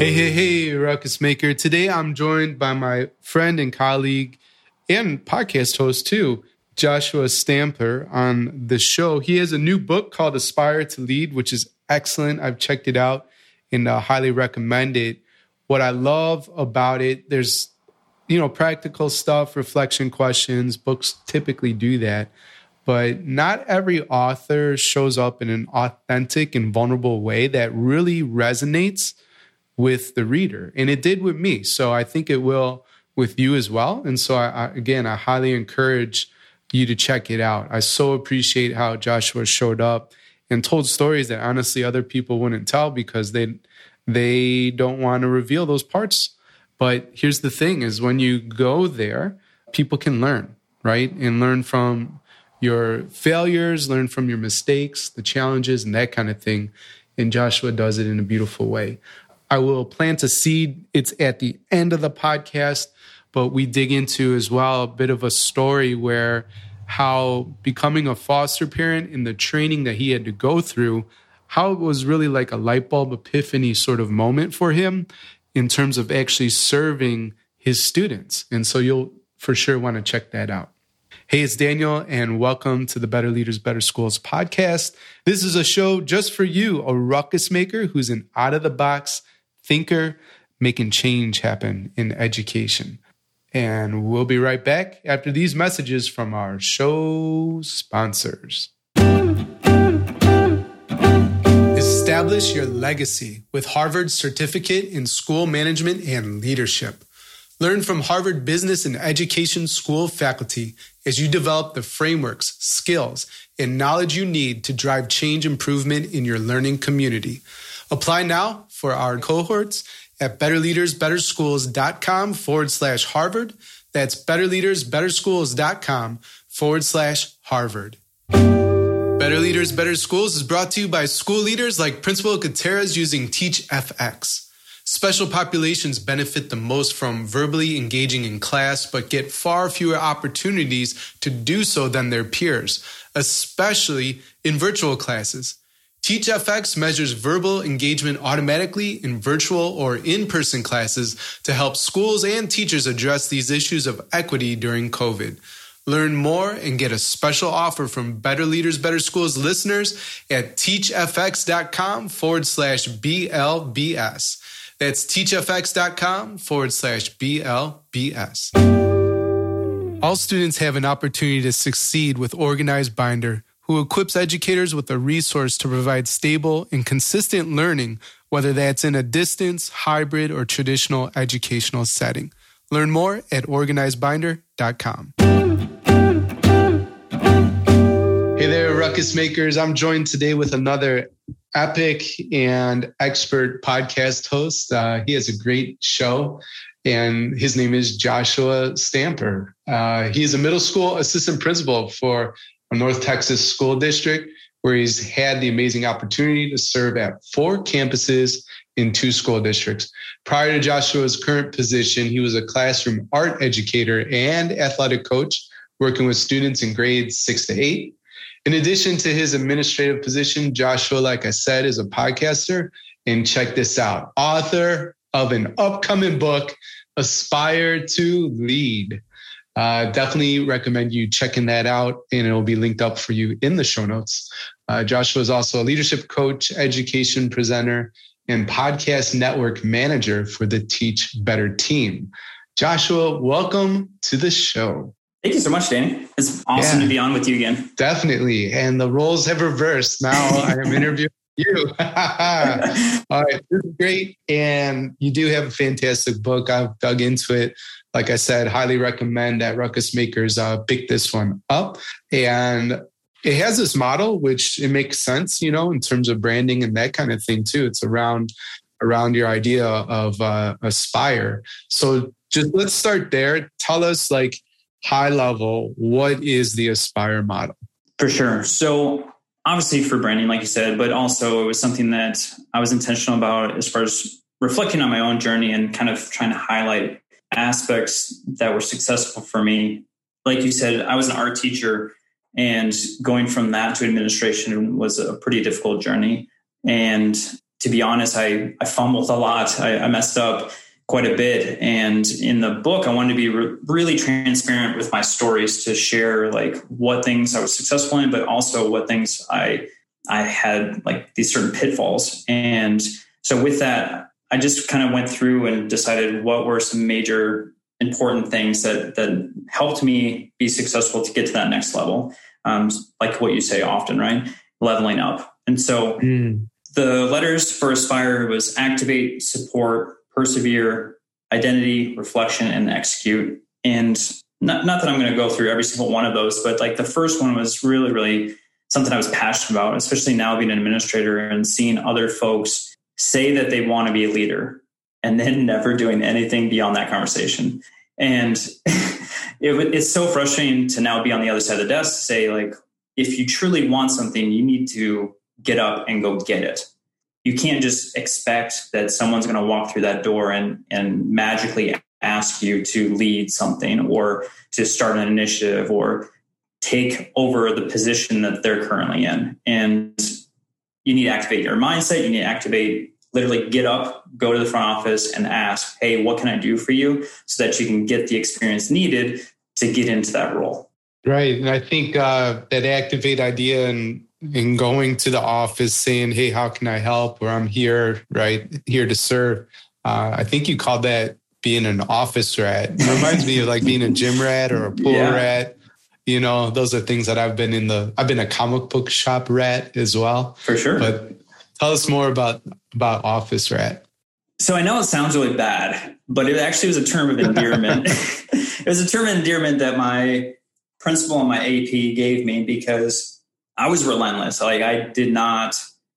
Hey, hey, hey, Ruckus Maker. Today I'm joined by my friend and colleague and podcast host too, Joshua Stamper on the show. He has a new book called Aspire to Lead, which is excellent. I've checked it out and uh, highly recommend it. What I love about it, there's you know practical stuff, reflection questions. Books typically do that, but not every author shows up in an authentic and vulnerable way that really resonates with the reader. And it did with me. So I think it will with you as well. And so, I, I, again, I highly encourage you to check it out. I so appreciate how Joshua showed up and told stories that honestly other people wouldn't tell because they they don't want to reveal those parts. But here's the thing is when you go there, people can learn, right? And learn from your failures, learn from your mistakes, the challenges and that kind of thing. And Joshua does it in a beautiful way. I will plant a seed. It's at the end of the podcast, but we dig into as well a bit of a story where how becoming a foster parent and the training that he had to go through, how it was really like a light bulb epiphany sort of moment for him in terms of actually serving his students. And so you'll for sure want to check that out. Hey, it's Daniel, and welcome to the Better Leaders, Better Schools podcast. This is a show just for you, a ruckus maker who's an out of the box thinker making change happen in education. And we'll be right back after these messages from our show sponsors. Establish your legacy with Harvard's certificate in school management and leadership. Learn from Harvard Business and Education School faculty as you develop the frameworks, skills, and knowledge you need to drive change improvement in your learning community. Apply now for our cohorts at betterleadersbetterschools.com forward slash Harvard. That's betterleadersbetterschools.com forward slash Harvard. Better Leaders, Better Schools is brought to you by school leaders like Principal Gutierrez using TeachFX. Special populations benefit the most from verbally engaging in class, but get far fewer opportunities to do so than their peers, especially in virtual classes. TeachFX measures verbal engagement automatically in virtual or in person classes to help schools and teachers address these issues of equity during COVID. Learn more and get a special offer from Better Leaders, Better Schools listeners at teachfx.com forward slash BLBS. That's teachfx.com forward slash BLBS. All students have an opportunity to succeed with Organized Binder who equips educators with a resource to provide stable and consistent learning, whether that's in a distance, hybrid, or traditional educational setting. Learn more at organizedbinder.com. Hey there, Ruckus Makers. I'm joined today with another epic and expert podcast host. Uh, he has a great show, and his name is Joshua Stamper. Uh, he is a middle school assistant principal for North Texas School District, where he's had the amazing opportunity to serve at four campuses in two school districts. Prior to Joshua's current position, he was a classroom art educator and athletic coach, working with students in grades six to eight. In addition to his administrative position, Joshua, like I said, is a podcaster. And check this out author of an upcoming book, Aspire to Lead. Uh, definitely recommend you checking that out, and it'll be linked up for you in the show notes. Uh, Joshua is also a leadership coach, education presenter, and podcast network manager for the Teach Better team. Joshua, welcome to the show. Thank you so much, Danny. It's awesome yeah, to be on with you again. Definitely. And the roles have reversed. Now I am interviewing you. All right. This is great. And you do have a fantastic book. I've dug into it like I said, highly recommend that Ruckus Makers uh, pick this one up. And it has this model, which it makes sense, you know, in terms of branding and that kind of thing too. It's around around your idea of uh, aspire. So just let's start there. Tell us, like high level, what is the aspire model? For sure. So obviously for branding, like you said, but also it was something that I was intentional about as far as reflecting on my own journey and kind of trying to highlight aspects that were successful for me. Like you said, I was an art teacher, and going from that to administration was a pretty difficult journey. And to be honest, I, I fumbled a lot. I, I messed up quite a bit. And in the book, I wanted to be re- really transparent with my stories to share like what things I was successful in, but also what things I I had like these certain pitfalls. And so with that, I just kind of went through and decided what were some major important things that that helped me be successful to get to that next level. Um, like what you say often, right? Leveling up. And so mm. the letters for Aspire was activate, support, persevere, identity, reflection, and execute. And not, not that I'm going to go through every single one of those, but like the first one was really, really something I was passionate about, especially now being an administrator and seeing other folks say that they want to be a leader and then never doing anything beyond that conversation. And it, it's so frustrating to now be on the other side of the desk to say, like, if you truly want something, you need to get up and go get it you can't just expect that someone's going to walk through that door and and magically ask you to lead something or to start an initiative or take over the position that they're currently in and you need to activate your mindset you need to activate literally get up go to the front office and ask hey what can i do for you so that you can get the experience needed to get into that role right and i think uh, that activate idea and and going to the office saying, Hey, how can I help? Or I'm here, right? Here to serve. Uh, I think you called that being an office rat. It reminds me of like being a gym rat or a pool yeah. rat. You know, those are things that I've been in the, I've been a comic book shop rat as well. For sure. But tell us more about, about office rat. So I know it sounds really bad, but it actually was a term of endearment. it was a term of endearment that my principal and my AP gave me because I was relentless. Like I did not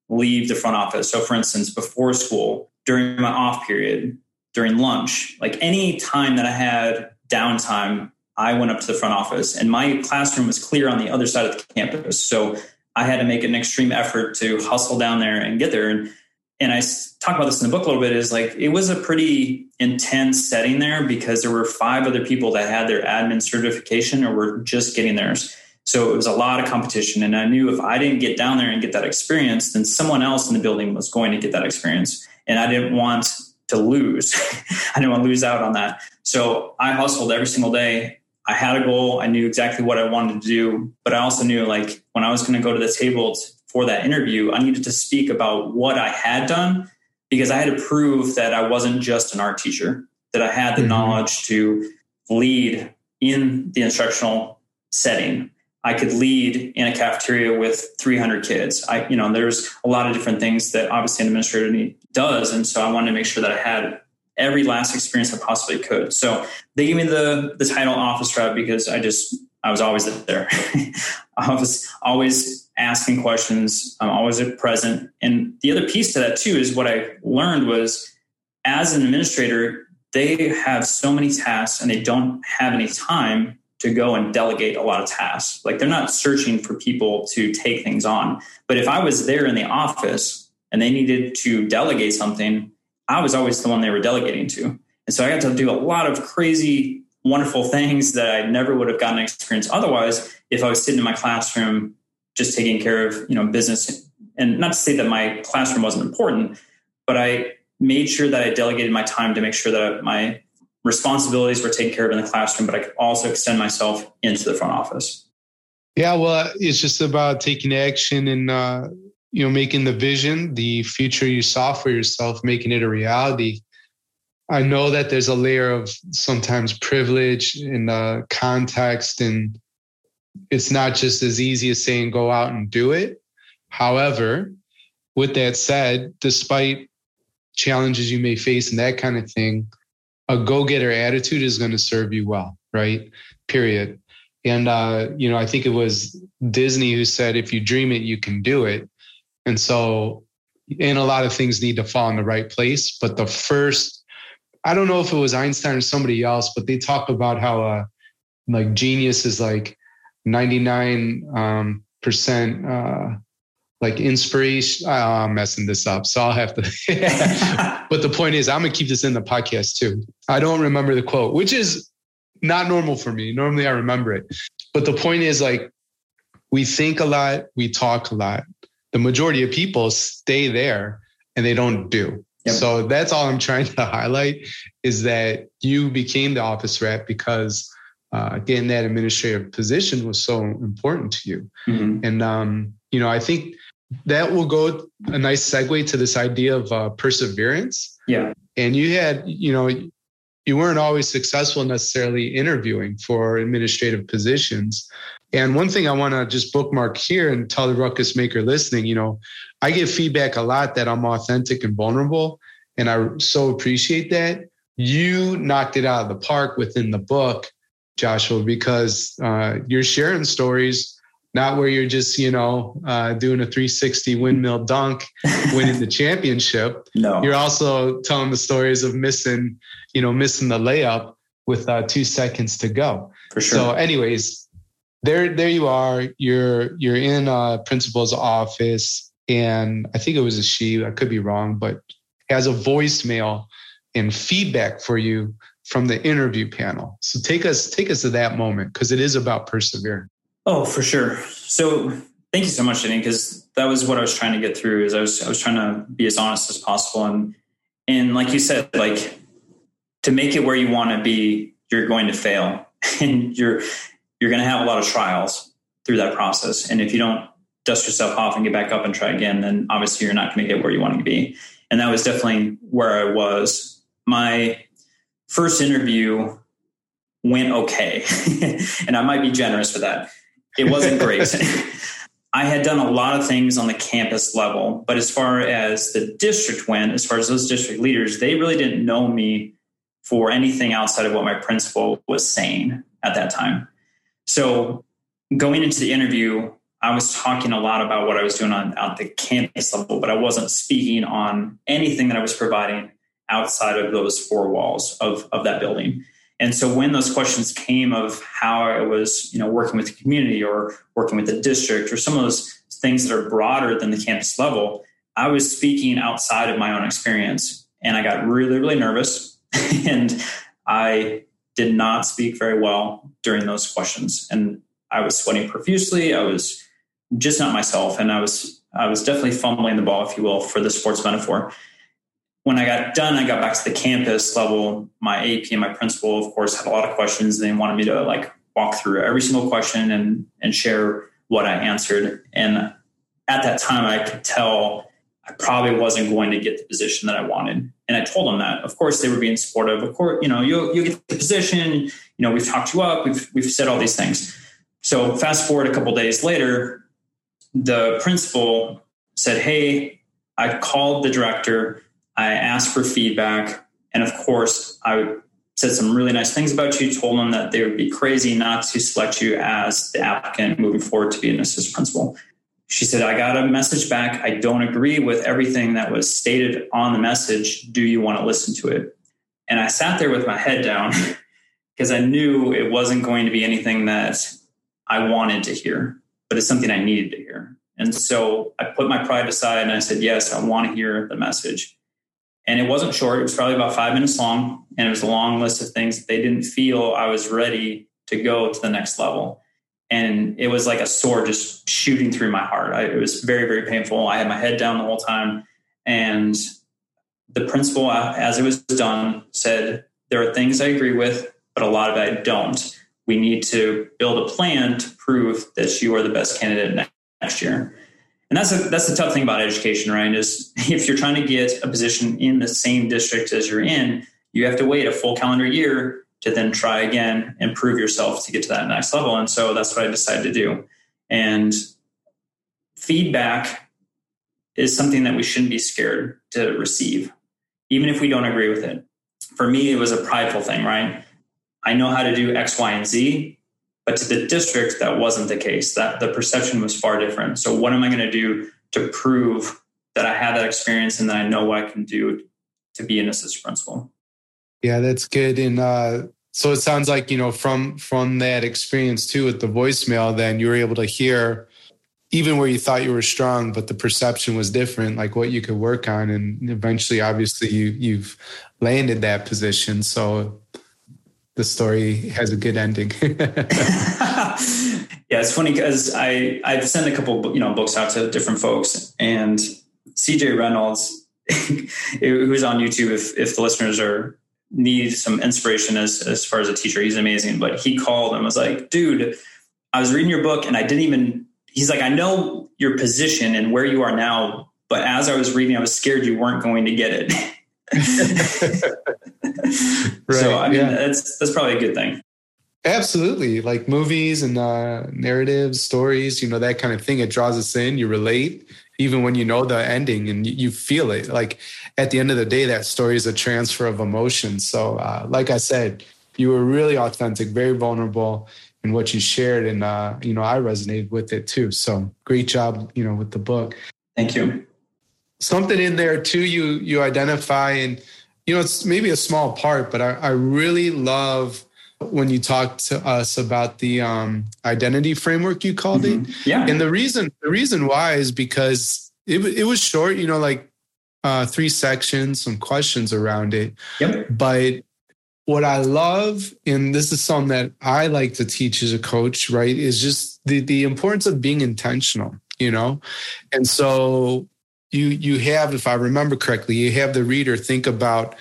leave the front office. So for instance, before school, during my off period, during lunch, like any time that I had downtime, I went up to the front office and my classroom was clear on the other side of the campus. So I had to make an extreme effort to hustle down there and get there. And and I talk about this in the book a little bit is like it was a pretty intense setting there because there were five other people that had their admin certification or were just getting theirs. So it was a lot of competition. And I knew if I didn't get down there and get that experience, then someone else in the building was going to get that experience. And I didn't want to lose. I didn't want to lose out on that. So I hustled every single day. I had a goal. I knew exactly what I wanted to do. But I also knew like when I was going to go to the table for that interview, I needed to speak about what I had done because I had to prove that I wasn't just an art teacher, that I had the mm-hmm. knowledge to lead in the instructional setting I could lead in a cafeteria with 300 kids. I, you know, there's a lot of different things that obviously an administrator does, and so I wanted to make sure that I had every last experience I possibly could. So they gave me the the title office rep because I just I was always there. I was always asking questions. I'm always present. And the other piece to that too is what I learned was as an administrator, they have so many tasks and they don't have any time to go and delegate a lot of tasks. Like they're not searching for people to take things on. But if I was there in the office and they needed to delegate something, I was always the one they were delegating to. And so I got to do a lot of crazy, wonderful things that I never would have gotten experience otherwise if I was sitting in my classroom just taking care of, you know, business. And not to say that my classroom wasn't important, but I made sure that I delegated my time to make sure that my responsibilities were taken care of in the classroom, but I could also extend myself into the front office. Yeah, well, it's just about taking action and uh, you know making the vision, the future you saw for yourself, making it a reality. I know that there's a layer of sometimes privilege in the context, and it's not just as easy as saying go out and do it. However, with that said, despite challenges you may face and that kind of thing, a go-getter attitude is going to serve you well, right? Period. And uh, you know, I think it was Disney who said, "If you dream it, you can do it." And so, and a lot of things need to fall in the right place. But the first, I don't know if it was Einstein or somebody else, but they talk about how uh, like genius is like ninety nine um, percent uh, like inspiration. Oh, I'm messing this up, so I'll have to. but the point is, I'm gonna keep this in the podcast too. I don't remember the quote, which is not normal for me. Normally, I remember it. But the point is, like, we think a lot, we talk a lot. The majority of people stay there and they don't do. Yep. So that's all I'm trying to highlight is that you became the office rep because uh, getting that administrative position was so important to you. Mm-hmm. And, um, you know, I think that will go a nice segue to this idea of uh, perseverance. Yeah. And you had, you know, you weren't always successful necessarily interviewing for administrative positions. And one thing I want to just bookmark here and tell the ruckus maker listening, you know, I get feedback a lot that I'm authentic and vulnerable. And I so appreciate that. You knocked it out of the park within the book Joshua, because uh, you're sharing stories, not where you're just, you know, uh, doing a 360 windmill dunk, winning the championship. No, you're also telling the stories of missing, you know, missing the layup with uh, two seconds to go. For sure. So, anyways, there, there you are. You're you're in a principal's office, and I think it was a she. I could be wrong, but has a voicemail and feedback for you from the interview panel. So take us take us to that moment because it is about persevering. Oh, for sure. So thank you so much, Denny, because that was what I was trying to get through. Is I was I was trying to be as honest as possible, and and like you said, like to make it where you want to be, you're going to fail, and you're you're going to have a lot of trials through that process. And if you don't dust yourself off and get back up and try again, then obviously you're not going to get where you want to be. And that was definitely where I was. My first interview went okay. and I might be generous with that. It wasn't great. I had done a lot of things on the campus level, but as far as the district went, as far as those district leaders, they really didn't know me for anything outside of what my principal was saying at that time. So going into the interview, I was talking a lot about what I was doing on the campus level, but I wasn't speaking on anything that I was providing outside of those four walls of, of that building. And so when those questions came of how I was, you know, working with the community or working with the district or some of those things that are broader than the campus level, I was speaking outside of my own experience. And I got really, really nervous. and I did not speak very well during those questions. And I was sweating profusely. I was just not myself. And I was I was definitely fumbling the ball, if you will, for the sports metaphor when I got done, I got back to the campus level. My AP and my principal, of course, had a lot of questions. and They wanted me to like walk through every single question and and share what I answered. And at that time, I could tell I probably wasn't going to get the position that I wanted. And I told them that. Of course, they were being supportive. Of course, you know, you'll you get the position. You know, we've talked you up. We've we've said all these things. So fast forward a couple days later, the principal said, "Hey, I called the director." I asked for feedback. And of course, I said some really nice things about you, told them that they would be crazy not to select you as the applicant moving forward to be an assistant principal. She said, I got a message back. I don't agree with everything that was stated on the message. Do you want to listen to it? And I sat there with my head down because I knew it wasn't going to be anything that I wanted to hear, but it's something I needed to hear. And so I put my pride aside and I said, Yes, I want to hear the message. And it wasn't short, it was probably about five minutes long. And it was a long list of things that they didn't feel I was ready to go to the next level. And it was like a sword just shooting through my heart. I, it was very, very painful. I had my head down the whole time. And the principal, as it was done, said, There are things I agree with, but a lot of I don't. We need to build a plan to prove that you are the best candidate next year. And that's a, that's the tough thing about education, right? Is if you're trying to get a position in the same district as you're in, you have to wait a full calendar year to then try again and prove yourself to get to that next level. And so that's what I decided to do. And feedback is something that we shouldn't be scared to receive, even if we don't agree with it. For me, it was a prideful thing, right? I know how to do X, Y, and Z. But to the district, that wasn't the case. That the perception was far different. So what am I going to do to prove that I have that experience and that I know what I can do to be an assistant principal? Yeah, that's good. And uh, so it sounds like you know from from that experience too with the voicemail, then you were able to hear even where you thought you were strong, but the perception was different, like what you could work on, and eventually, obviously, you you've landed that position. So the story has a good ending. yeah, it's funny because I I've sent a couple you know books out to different folks, and C.J. Reynolds who's on YouTube, if if the listeners are need some inspiration as as far as a teacher, he's amazing. But he called and was like, "Dude, I was reading your book and I didn't even." He's like, "I know your position and where you are now, but as I was reading, I was scared you weren't going to get it." right, so I mean, yeah. that's that's probably a good thing. Absolutely. Like movies and uh, narratives, stories, you know, that kind of thing. It draws us in. You relate, even when you know the ending and you, feel it. Like at the end of the day, that story is a transfer of emotion. So, uh, like I said, you were really authentic, very vulnerable in what you shared. And, uh, you know, I resonated with it too. So great job, you know, with the book. Thank you. Something in there too, you, you identify and, you know, it's maybe a small part, but I, I really love when you talked to us about the um, identity framework you called mm-hmm. it. Yeah. And the reason the reason why is because it it was short, you know, like uh, three sections, some questions around it. Yep. But what I love, and this is something that I like to teach as a coach, right, is just the the importance of being intentional, you know? And so you you have, if I remember correctly, you have the reader think about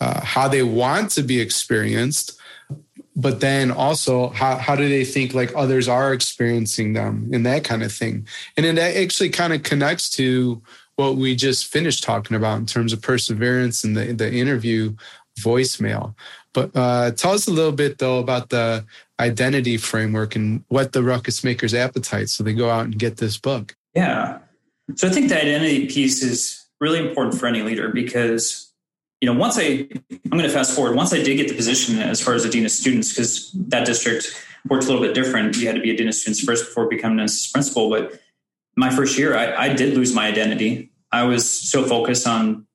uh, how they want to be experienced but then also how, how do they think like others are experiencing them and that kind of thing? And then that actually kind of connects to what we just finished talking about in terms of perseverance and the, the interview voicemail. But uh, tell us a little bit though about the identity framework and what the ruckus makers appetite so they go out and get this book. Yeah. So i think the identity piece is really important for any leader because you know, once I, I'm going to fast forward. Once I did get the position as far as a dean of students, because that district worked a little bit different. You had to be a dean of students first before becoming an assistant principal. But my first year, I, I did lose my identity. I was so focused on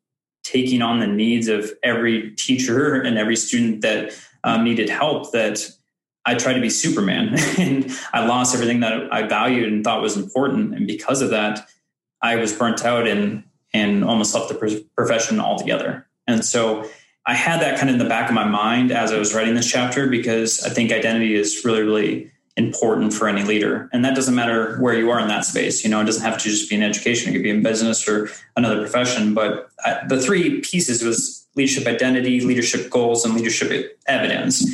taking on the needs of every teacher and every student that um, needed help that I tried to be Superman and I lost everything that I valued and thought was important. And because of that, I was burnt out and and almost left the profession altogether. And so I had that kind of in the back of my mind as I was writing this chapter because I think identity is really, really important for any leader. And that doesn't matter where you are in that space. You know, it doesn't have to just be in education, it could be in business or another profession. But I, the three pieces was leadership identity, leadership goals, and leadership evidence.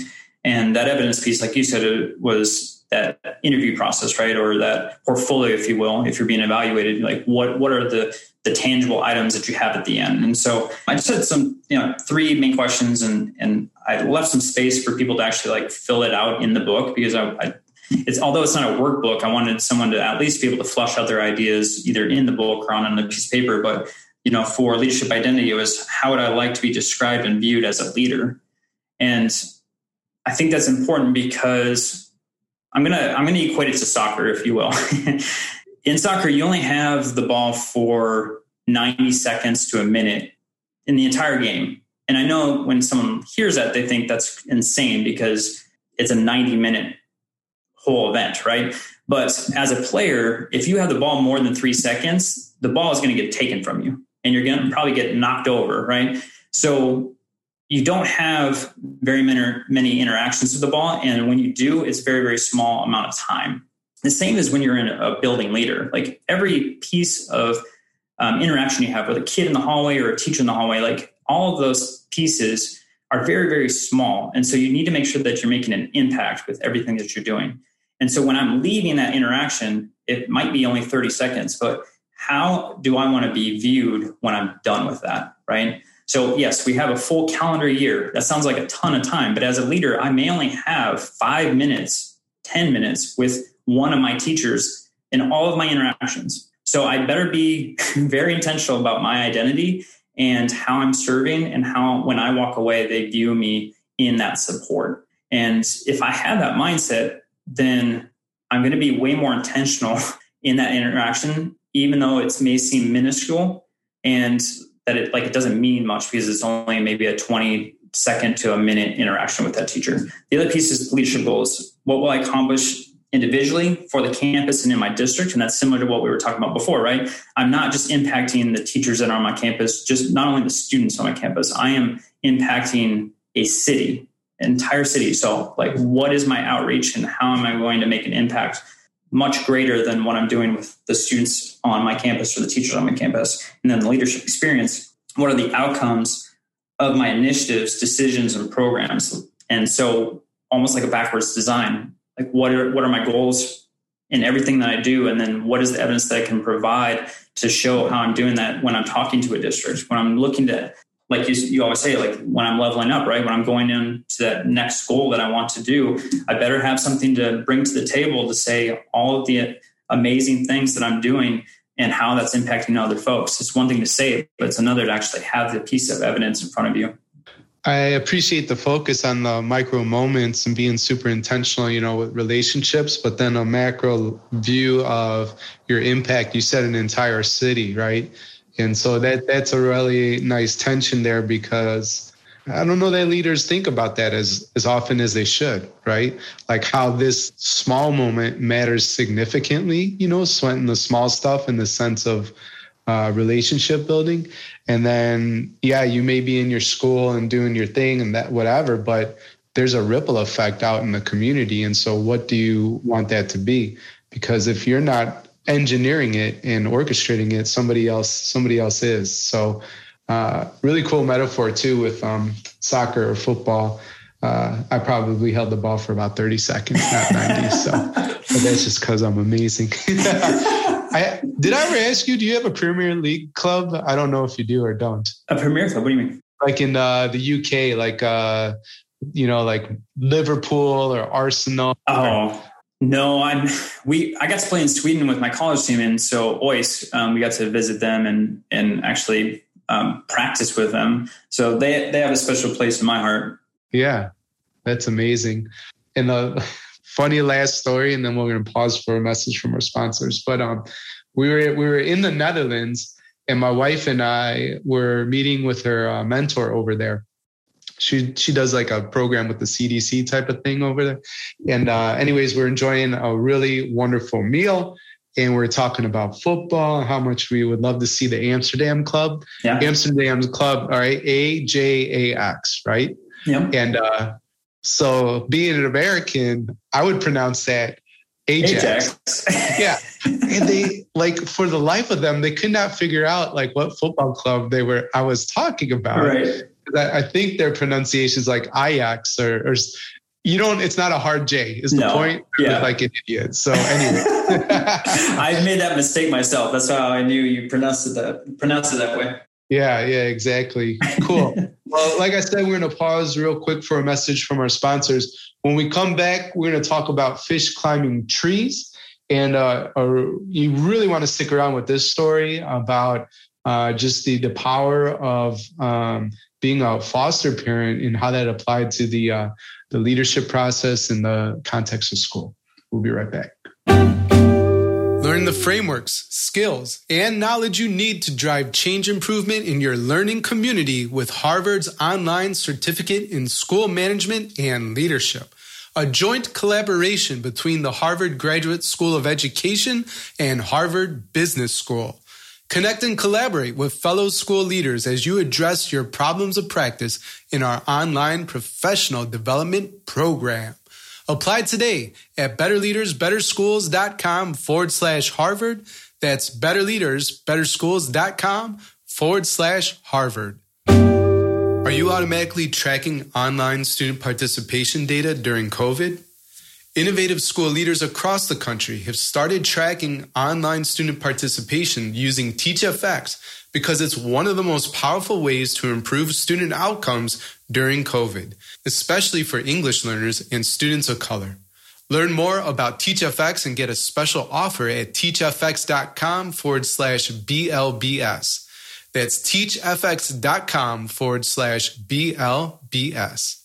And that evidence piece, like you said, it was that interview process, right? Or that portfolio, if you will, if you're being evaluated, like what what are the the tangible items that you have at the end. And so I just had some, you know, three main questions and and I left some space for people to actually like fill it out in the book because I, I it's although it's not a workbook, I wanted someone to at least be able to flush out their ideas either in the book or on a piece of paper. But you know, for leadership identity, it was how would I like to be described and viewed as a leader? And I think that's important because I'm gonna I'm gonna equate it to soccer, if you will. in soccer, you only have the ball for 90 seconds to a minute in the entire game. And I know when someone hears that, they think that's insane because it's a 90 minute whole event, right? But as a player, if you have the ball more than three seconds, the ball is going to get taken from you and you're going to probably get knocked over, right? So you don't have very many, many interactions with the ball. And when you do, it's very, very small amount of time. The same as when you're in a building leader. Like every piece of um, interaction you have with a kid in the hallway or a teacher in the hallway, like all of those pieces are very, very small. And so you need to make sure that you're making an impact with everything that you're doing. And so when I'm leaving that interaction, it might be only 30 seconds, but how do I want to be viewed when I'm done with that? Right. So, yes, we have a full calendar year. That sounds like a ton of time, but as a leader, I may only have five minutes, 10 minutes with one of my teachers in all of my interactions. So I better be very intentional about my identity and how I'm serving and how when I walk away, they view me in that support. And if I have that mindset, then I'm going to be way more intentional in that interaction, even though it may seem minuscule and that it like it doesn't mean much because it's only maybe a 20 second to a minute interaction with that teacher. The other piece is leadership goals. What will I accomplish individually for the campus and in my district. And that's similar to what we were talking about before, right? I'm not just impacting the teachers that are on my campus, just not only the students on my campus, I am impacting a city, entire city. So, like, what is my outreach and how am I going to make an impact much greater than what I'm doing with the students on my campus or the teachers on my campus? And then the leadership experience. what are the outcomes of my initiatives, decisions, and programs. And so almost like a backwards design. Like what are what are my goals in everything that I do? And then what is the evidence that I can provide to show how I'm doing that when I'm talking to a district, when I'm looking to like you, you always say, like when I'm leveling up, right? When I'm going into that next goal that I want to do, I better have something to bring to the table to say all of the amazing things that I'm doing and how that's impacting other folks. It's one thing to say it, but it's another to actually have the piece of evidence in front of you. I appreciate the focus on the micro moments and being super intentional, you know, with relationships, but then a macro view of your impact. You said an entire city, right? And so that that's a really nice tension there because I don't know that leaders think about that as as often as they should, right? Like how this small moment matters significantly, you know, sweating the small stuff in the sense of uh, relationship building. And then, yeah, you may be in your school and doing your thing and that whatever, but there's a ripple effect out in the community. And so, what do you want that to be? Because if you're not engineering it and orchestrating it, somebody else somebody else is. So uh, really cool metaphor too with um, soccer or football. Uh, I probably held the ball for about 30 seconds, not 90. so, but that's just because I'm amazing. I, did I ever ask you, do you have a Premier League club? I don't know if you do or don't. A Premier club? What do you mean? Like in uh, the UK, like, uh, you know, like Liverpool or Arsenal. Oh, no, I'm we I got to play in Sweden with my college team, and so OIS, um, we got to visit them and and actually um, practice with them. So they they have a special place in my heart. Yeah, that's amazing. And the funny last story, and then we're going to pause for a message from our sponsors. But um, we were we were in the Netherlands, and my wife and I were meeting with her uh, mentor over there. She she does like a program with the CDC type of thing over there. And uh, anyways, we're enjoying a really wonderful meal and we're talking about football, and how much we would love to see the Amsterdam club. Yeah. Amsterdam's club, all right, A J A X, right? Yeah. And uh, so being an American, I would pronounce that Ajax. Ajax. yeah. And they like for the life of them, they could not figure out like what football club they were I was talking about. Right. I think their pronunciation is like Ajax or, or you don't it's not a hard j is the no. point? Yeah. like an idiot. So anyway. I've made that mistake myself. That's how i knew you pronounced it that pronounced it that way. Yeah yeah exactly. Cool. Well like i said we're going to pause real quick for a message from our sponsors. When we come back we're going to talk about fish climbing trees. And uh, you really want to stick around with this story about uh, just the the power of um, being a foster parent and how that applied to the uh, the leadership process in the context of school. We'll be right back. Learn the frameworks, skills, and knowledge you need to drive change improvement in your learning community with Harvard's online certificate in school management and leadership, a joint collaboration between the Harvard Graduate School of Education and Harvard Business School. Connect and collaborate with fellow school leaders as you address your problems of practice in our online professional development program. Apply today at betterleadersbetterschools.com forward slash Harvard. That's betterleadersbetterschools.com forward slash Harvard. Are you automatically tracking online student participation data during COVID? Innovative school leaders across the country have started tracking online student participation using TeachFX because it's one of the most powerful ways to improve student outcomes during COVID, especially for English learners and students of color. Learn more about TeachFX and get a special offer at teachfx.com forward slash BLBS. That's teachfx.com forward slash BLBS.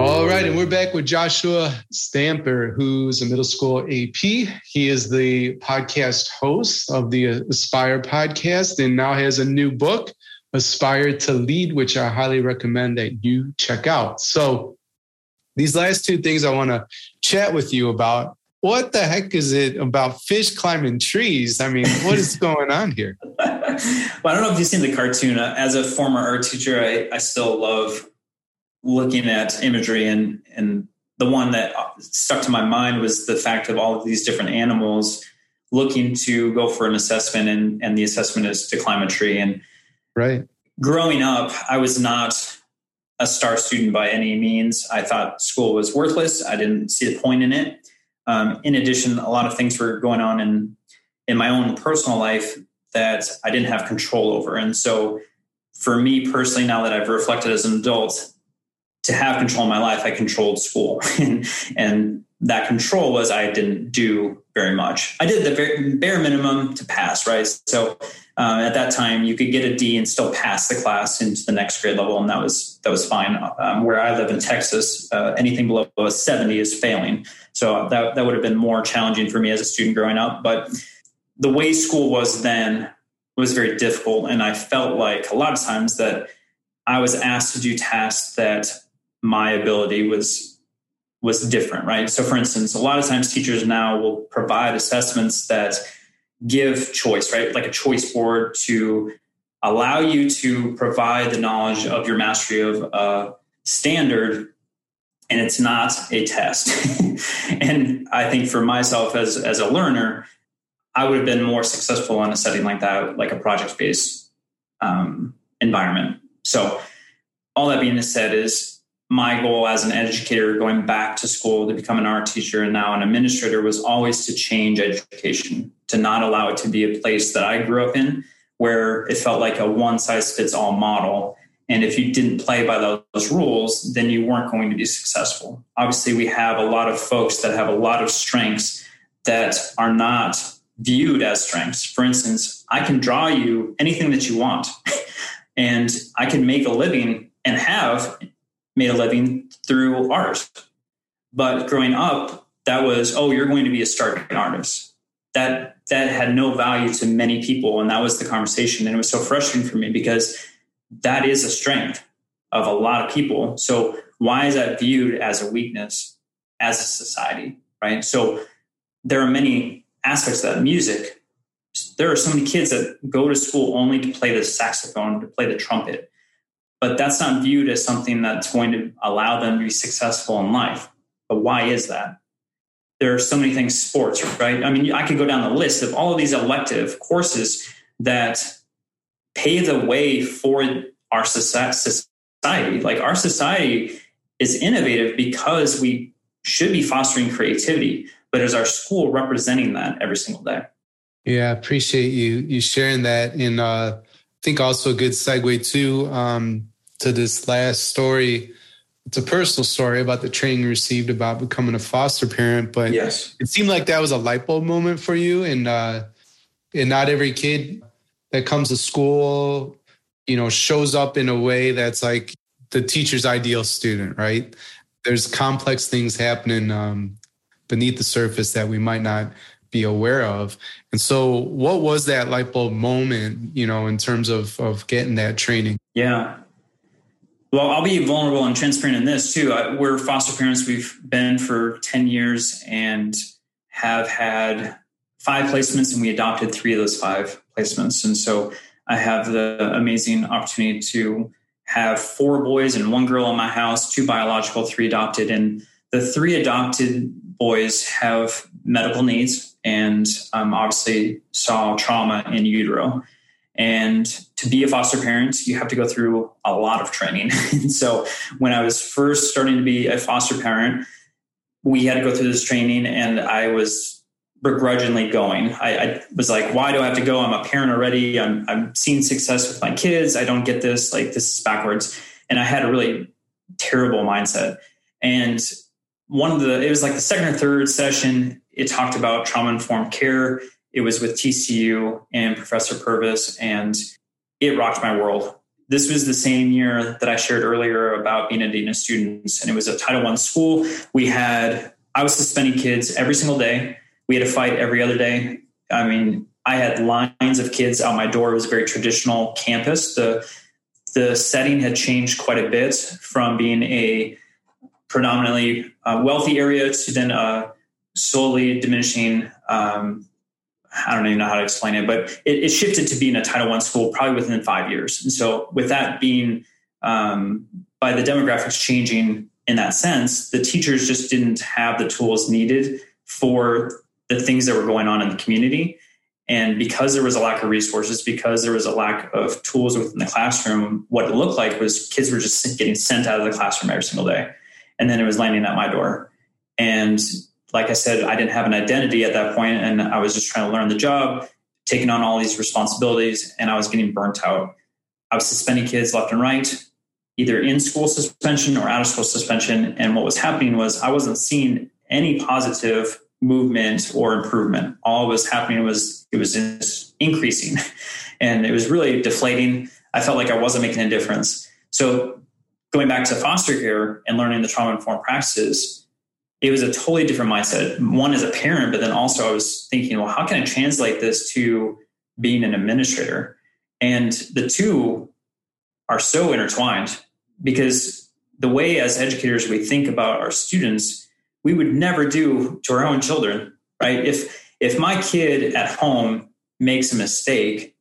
All right, and we're back with Joshua Stamper, who's a middle school AP. He is the podcast host of the Aspire podcast and now has a new book, Aspire to Lead, which I highly recommend that you check out. So, these last two things I want to chat with you about. What the heck is it about fish climbing trees? I mean, what is going on here? well, I don't know if you've seen the cartoon. Uh, as a former art teacher, I, I still love looking at imagery and and the one that stuck to my mind was the fact of all of these different animals looking to go for an assessment and, and the assessment is to climb a tree. And right. growing up i was not a star student by any means. I thought school was worthless. I didn't see the point in it. Um, in addition a lot of things were going on in in my own personal life that i didn't have control over. And so for me personally now that i've reflected as an adult to have control in my life, I controlled school. and, that control was I didn't do very much. I did the bare minimum to pass, right? So uh, at that time, you could get a D and still pass the class into the next grade level, and that was that was fine. Um, where I live in Texas, uh, anything below a seventy is failing. So that that would have been more challenging for me as a student growing up. But the way school was then was very difficult, and I felt like a lot of times that I was asked to do tasks that my ability was was different, right? So, for instance, a lot of times teachers now will provide assessments that give choice, right? Like a choice board to allow you to provide the knowledge of your mastery of a standard, and it's not a test. and I think for myself as as a learner, I would have been more successful in a setting like that, like a project based um, environment. So, all that being said, is my goal as an educator going back to school to become an art teacher and now an administrator was always to change education to not allow it to be a place that i grew up in where it felt like a one size fits all model. And if you didn't play by those rules then you weren't going to be successful. Obviously we have a lot of folks that have a lot of strengths that are not viewed as strengths. For instance i can draw you anything that you want and i can make a living and have made a living through art. But growing up, that was, oh, you're going to be a starving artist. That that had no value to many people. And that was the conversation. And it was so frustrating for me because that is a strength of a lot of people. So why is that viewed as a weakness as a society? Right. So there are many aspects of that music. There are so many kids that go to school only to play the saxophone, to play the trumpet but that's not viewed as something that's going to allow them to be successful in life. But why is that? There are so many things, sports, right? I mean, I could go down the list of all of these elective courses that pave the way for our society. Like our society is innovative because we should be fostering creativity, but is our school representing that every single day? Yeah, I appreciate you you sharing that. And uh, I think also a good segue too. Um, to this last story. It's a personal story about the training you received about becoming a foster parent, but yes, it seemed like that was a light bulb moment for you. And uh, and not every kid that comes to school, you know, shows up in a way that's like the teacher's ideal student, right? There's complex things happening um, beneath the surface that we might not be aware of. And so, what was that light bulb moment, you know, in terms of of getting that training? Yeah, well, I'll be vulnerable and transparent in this too. We're foster parents. We've been for 10 years and have had five placements, and we adopted three of those five placements. And so I have the amazing opportunity to have four boys and one girl in my house, two biological, three adopted. And the three adopted boys have medical needs and um, obviously saw trauma in utero. And to be a foster parent, you have to go through a lot of training. and so when I was first starting to be a foster parent, we had to go through this training and I was begrudgingly going. I, I, was like, why do I have to go? I'm a parent already. I'm, I'm seeing success with my kids. I don't get this. Like, this is backwards. And I had a really terrible mindset. And one of the, it was like the second or third session, it talked about trauma informed care it was with TCU and Professor Purvis, and it rocked my world. This was the same year that I shared earlier about being a dean of students, and it was a Title I school. We had I was suspending kids every single day. We had a fight every other day. I mean, I had lines of kids out my door. It was a very traditional campus. The the setting had changed quite a bit from being a predominantly uh, wealthy area to then a slowly diminishing. Um, I don't even know how to explain it, but it, it, shifted to being a Title One school probably within five years. And so, with that being um, by the demographics changing in that sense, the teachers just didn't have the tools needed for the things that were going on in the community. And because there was a lack of resources, because there was a lack of tools within the classroom, what it looked like was kids were just getting sent out of the classroom every single day. And then it was landing at my door. And like I said, I didn't have an identity at that point, and I was just trying to learn the job, taking on all these responsibilities, and I was getting burnt out. I was suspending kids left and right, either in school suspension or out of school suspension. And what was happening was I wasn't seeing any positive movement or improvement. All was happening was it was increasing, and it was really deflating. I felt like I wasn't making a difference. So going back to foster care and learning the trauma informed practices, it was a totally different mindset. One as a parent, but then also I was thinking, well, how can I translate this to being an administrator? And the two are so intertwined because the way as educators we think about our students we would never do to our own children, right? If if my kid at home makes a mistake,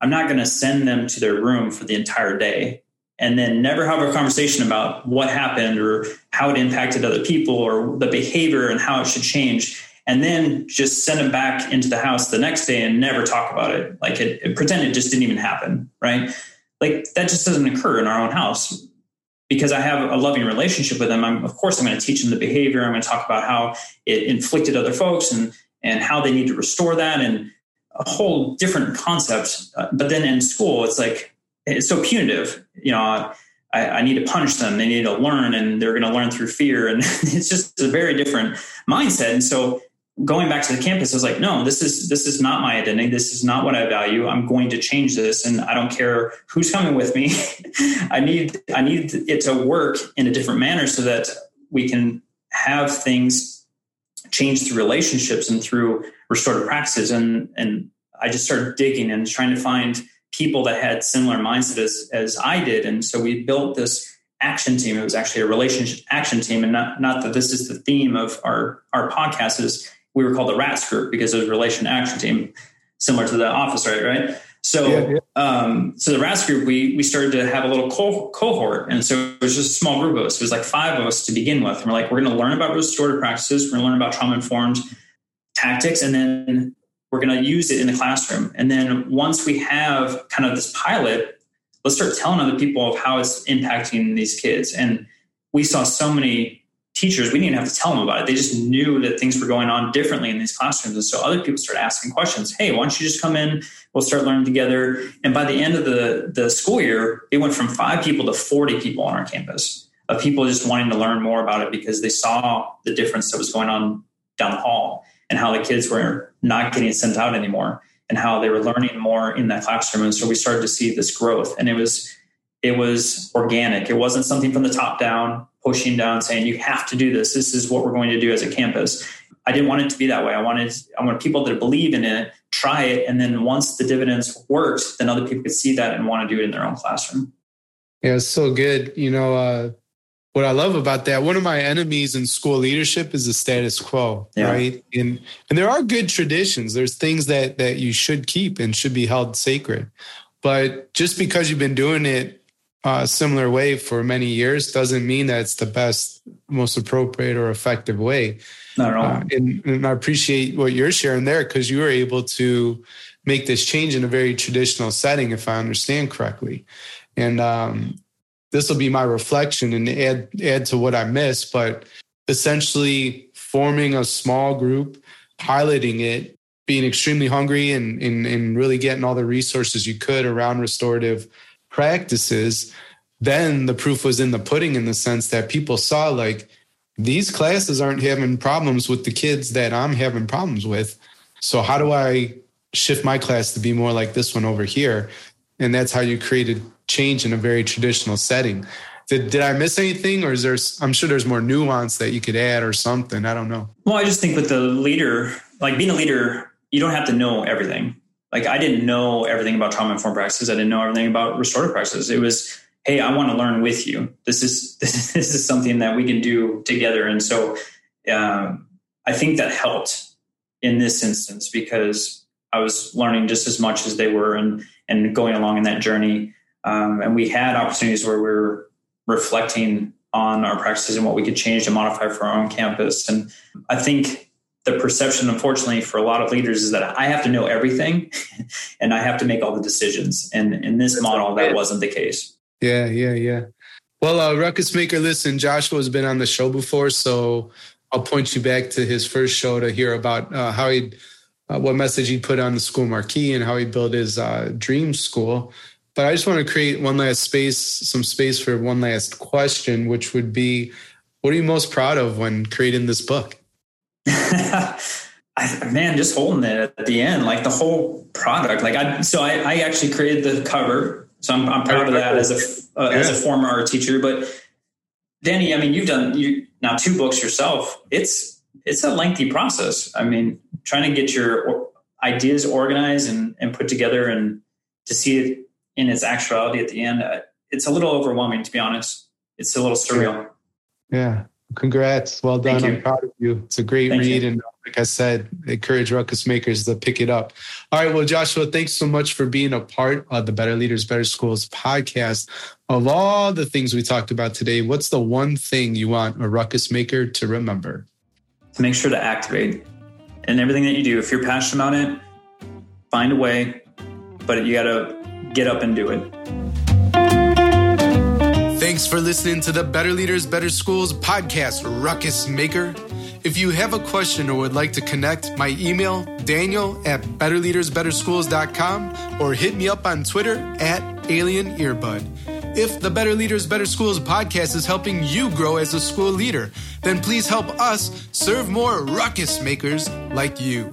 I'm not going to send them to their room for the entire day and then never have a conversation about what happened or how it impacted other people or the behavior and how it should change and then just send them back into the house the next day and never talk about it like it, it pretend it just didn't even happen right like that just doesn't occur in our own house because I have a loving relationship with them, I'm, of course, I'm going to teach them the behavior. I'm going to talk about how it inflicted other folks and and how they need to restore that, and a whole different concept. Uh, but then in school, it's like it's so punitive. You know, I, I need to punish them. They need to learn, and they're going to learn through fear, and it's just a very different mindset. And so going back to the campus, I was like, no, this is this is not my identity. This is not what I value. I'm going to change this, and I don't care who's coming with me. I need I need it to work in a different manner so that we can have things change through relationships and through restorative practices. And and I just started digging and trying to find people that had similar mindset as as I did, and so we built this action team. It was actually a relationship action team, and not not that this is the theme of our our podcast is we were called the RATS group because it was a relation action team, similar to the office, right? Right. So, yeah, yeah. Um, so the RATS group, we we started to have a little co- cohort, and so it was just a small group of us. It was like five of us to begin with. And we're like, we're going to learn about restorative practices. We're going to learn about trauma informed tactics, and then we're going to use it in the classroom. And then once we have kind of this pilot, let's start telling other people of how it's impacting these kids. And we saw so many teachers, we didn't have to tell them about it. They just knew that things were going on differently in these classrooms. And so other people started asking questions. Hey, why don't you just come in? We'll start learning together. And by the end of the, the school year, it went from five people to 40 people on our campus of people just wanting to learn more about it because they saw the difference that was going on down the hall and how the kids were not getting sent out anymore and how they were learning more in that classroom. And so we started to see this growth. And it was, it was organic. It wasn't something from the top down pushing down saying you have to do this. This is what we're going to do as a campus. I didn't want it to be that way. I wanted i wanted people that believe in it try it. And then once the dividends worked then other people could see that and want to do it in their own classroom. Yeah it's so good. You know uh, what i love about that one of my enemies in school leadership is the status quo yeah. right and and there are good traditions there's things that that you should keep and should be held sacred but just because you've been doing it a similar way for many years doesn't mean that it's the best, most appropriate or effective way. Not at all. Uh, and, and, I appreciate what you're sharing there because you were able to make this change in a very traditional setting, if I understand correctly. And um, this will be my reflection and add add to what I missed, but essentially forming a small group, piloting it, being extremely hungry and, and, and really getting all the resources you could around restorative practices, then the proof was in the pudding in the sense that people saw like these classes aren't having problems with the kids that I'm having problems with. So how do I shift my class to be more like this one over here? And that's how you created change in a very traditional setting. Did, did I miss anything or is there I'm sure there's more nuance that you could add or something. I don't know. Well, I just think with the leader, like being a leader, you don't have to know everything Like I didn't know everything about trauma informed practices. I didn't know everything about restorative practices. It was, hey, I want to learn with you. This is this, this is something that we can do together. And so um, I think that helped in this instance because I was learning just as much as they were and and going along in that journey. Um, and we had opportunities where we were reflecting on our practices and what we could change and modify for our own campus. And I think the perception, unfortunately, for a lot of leaders is that I have to know everything and I have to make all the decisions. And in this model, that wasn't the case. Yeah, yeah, yeah. Well, uh, Ruckus Maker, listen, Joshua has been on the show before, so I'll point you back to his first show to hear about uh, how he, uh, what message he put on the school marquee and how he built his uh, dream school. But I just want to create one last space, some space for one last question, which would be, what are you most proud of when creating this book? man, just holding it at the end, like the whole product. Like I, so I, I actually created the cover, so I'm, I'm proud of that as a uh, yeah. as a former art teacher. But Danny, I mean, you've done you now two books yourself. It's it's a lengthy process. I mean, trying to get your ideas organized and, and put together and to see it in its actuality at the end, uh, it's a little overwhelming, to be honest. It's a little surreal. Yeah. Congrats. Well done. I'm proud of you. It's a great Thank read. You. And like I said, encourage ruckus makers to pick it up. All right. Well, Joshua, thanks so much for being a part of the Better Leaders, Better Schools podcast. Of all the things we talked about today, what's the one thing you want a ruckus maker to remember? To make sure to activate and everything that you do. If you're passionate about it, find a way, but you got to get up and do it. Thanks for listening to the Better Leaders, Better Schools podcast, Ruckus Maker. If you have a question or would like to connect, my email, daniel at betterleadersbetterschools.com or hit me up on Twitter at Alien Earbud. If the Better Leaders, Better Schools podcast is helping you grow as a school leader, then please help us serve more ruckus makers like you.